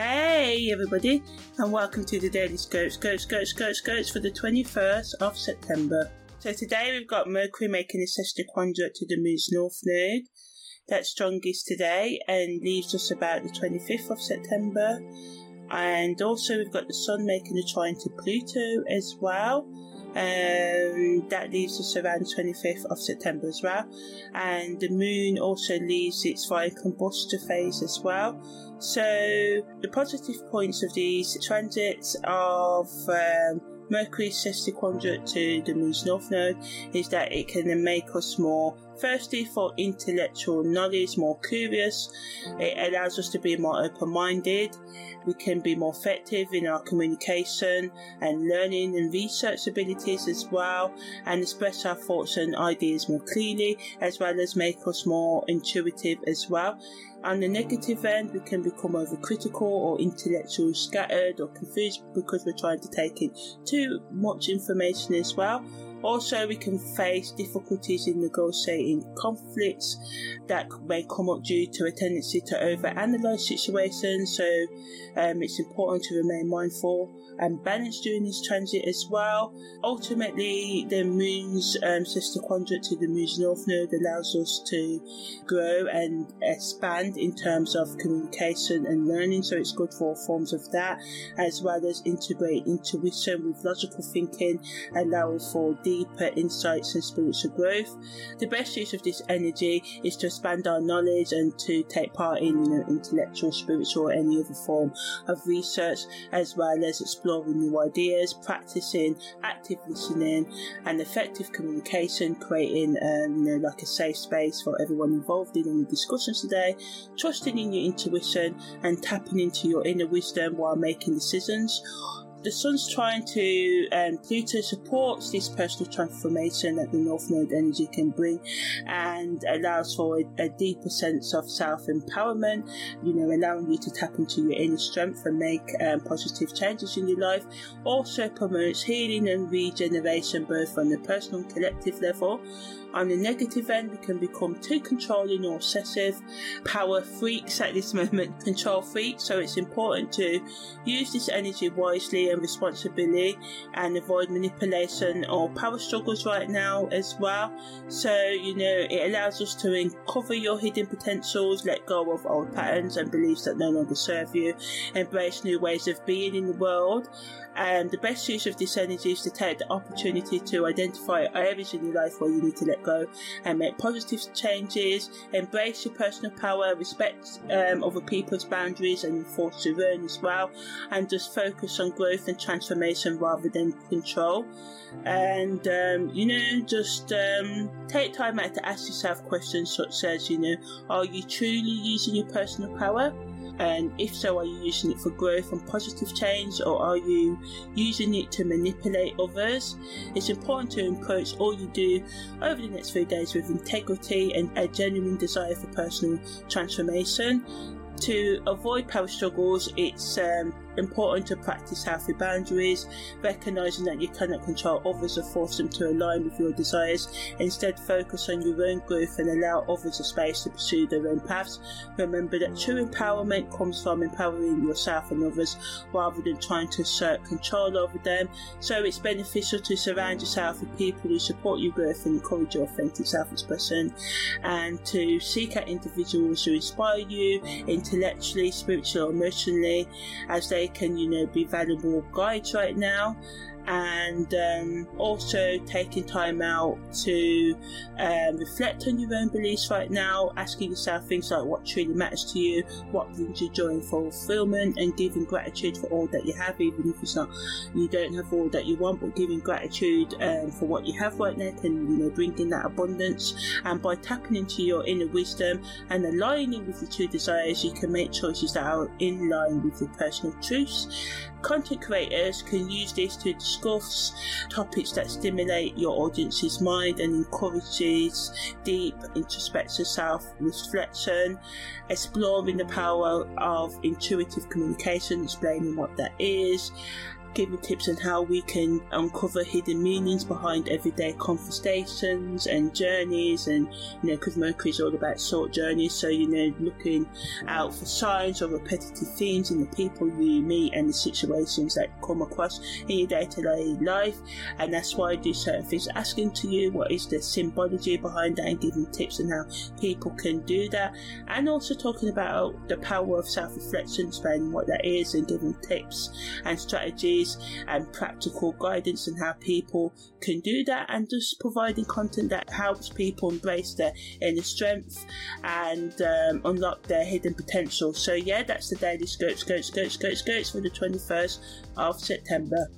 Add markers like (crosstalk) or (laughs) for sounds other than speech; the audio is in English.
Hey everybody, and welcome to the Daily Scopes, Scopes, Scopes, Scopes, Scopes for the 21st of September. So today we've got Mercury making a sesquiquadrate to the Moon's North Node. That's strongest today and leaves us about the 25th of September. And also we've got the Sun making a trine to Pluto as well. Um, that leaves us around the 25th of September as well. And the moon also leaves its fire combustor phase as well. So the positive points of these transits of um, Mercury's sesquiquadrate to the moon's north node is that it can make us more thirsty for intellectual knowledge, more curious. It allows us to be more open minded. We can be more effective in our communication and learning and research abilities as well, and express our thoughts and ideas more clearly, as well as make us more intuitive as well. On the negative end, we can become overcritical or intellectually scattered or confused because we're trying to take in too much information as well. Also, we can face difficulties in negotiating conflicts that may come up due to a tendency to overanalyze situations. So, um, it's important to remain mindful and balanced during this transit as well. Ultimately, the moon's um, sesquiquadrate to the moon's north node allows us to grow and expand in terms of communication and learning. So, it's good for all forms of that, as well as integrate intuition with logical thinking, allowing for deeper insights and spiritual growth. The best use of this energy is to expand our knowledge and to take part in you know, intellectual, spiritual, or any other form of research, as well as exploring new ideas, practicing active listening and effective communication, creating um, you know, like a safe space for everyone involved in the discussions today, trusting in your intuition and tapping into your inner wisdom while making decisions the sun's trine to um, Pluto supports this personal transformation that the North Node energy can bring and allows for a, a deeper sense of self empowerment, you know, allowing you to tap into your inner strength and make um, positive changes in your life. Also promotes healing and regeneration both on the personal and collective level. On the negative end, we can become too controlling or obsessive, power freaks at this (laughs) moment, control freaks. So it's important to use this energy wisely and responsibly and avoid manipulation or power struggles right now as well. So, you know, it allows us to uncover your hidden potentials, let go of old patterns and beliefs that no longer serve you, embrace new ways of being in the world, and the best use of this energy is to take the opportunity to identify areas in your life where you need to let go and make positive changes, embrace your personal power, respect um, other people's boundaries and enforce your own as well, and just focus on growth and transformation rather than control. And um, you know, just um, take time out to ask yourself questions such as, you know, are you truly using your personal power? And if so, are you using it for growth and positive change, or are you using it to manipulate others? It's important to approach all you do over the next few days with integrity and a genuine desire for personal transformation. To avoid power struggles, it's um, important to practice healthy boundaries, recognizing that you cannot control others or force them to align with your desires. Instead, focus on your own growth and allow others a space to pursue their own paths. Remember that true empowerment comes from empowering yourself and others rather than trying to assert control over them. So it's beneficial to surround yourself with people who support your growth and encourage your authentic self-expression and to seek out individuals who inspire you intellectually, spiritually, emotionally as they can, you know, be valuable guides right now and um, also taking time out to um, reflect on your own beliefs right now, asking yourself things like what truly matters to you, what brings you joy and fulfillment, and giving gratitude for all that you have, even if it's not you don't have all that you want, but giving gratitude um, for what you have right now can you know bring in that abundance. And by tapping into your inner wisdom and aligning with your true desires, you can make choices that are in line with your personal truths. Content creators can use this to topics that stimulate your audience's mind and encourages deep introspective self-reflection, exploring the power of intuitive communication, explaining what that is, giving tips on how we can uncover hidden meanings behind everyday conversations and journeys, and you know, because Mercury is all about short journeys, so you know, looking out for signs or repetitive themes in the people you meet and the situations that come across in your day to day life, and that's why I do certain things. Asking to you what is the symbology behind that, and giving tips on how people can do that, and also talking about the power of self reflection, explaining what that is, and giving tips and strategies and practical guidance on how people can do that, and just providing content that helps people embrace their inner strength and um, unlock their hidden potential. So, yeah, that's the daily Scope, Scope, Scope, Scope, Scopes for the 21st of September.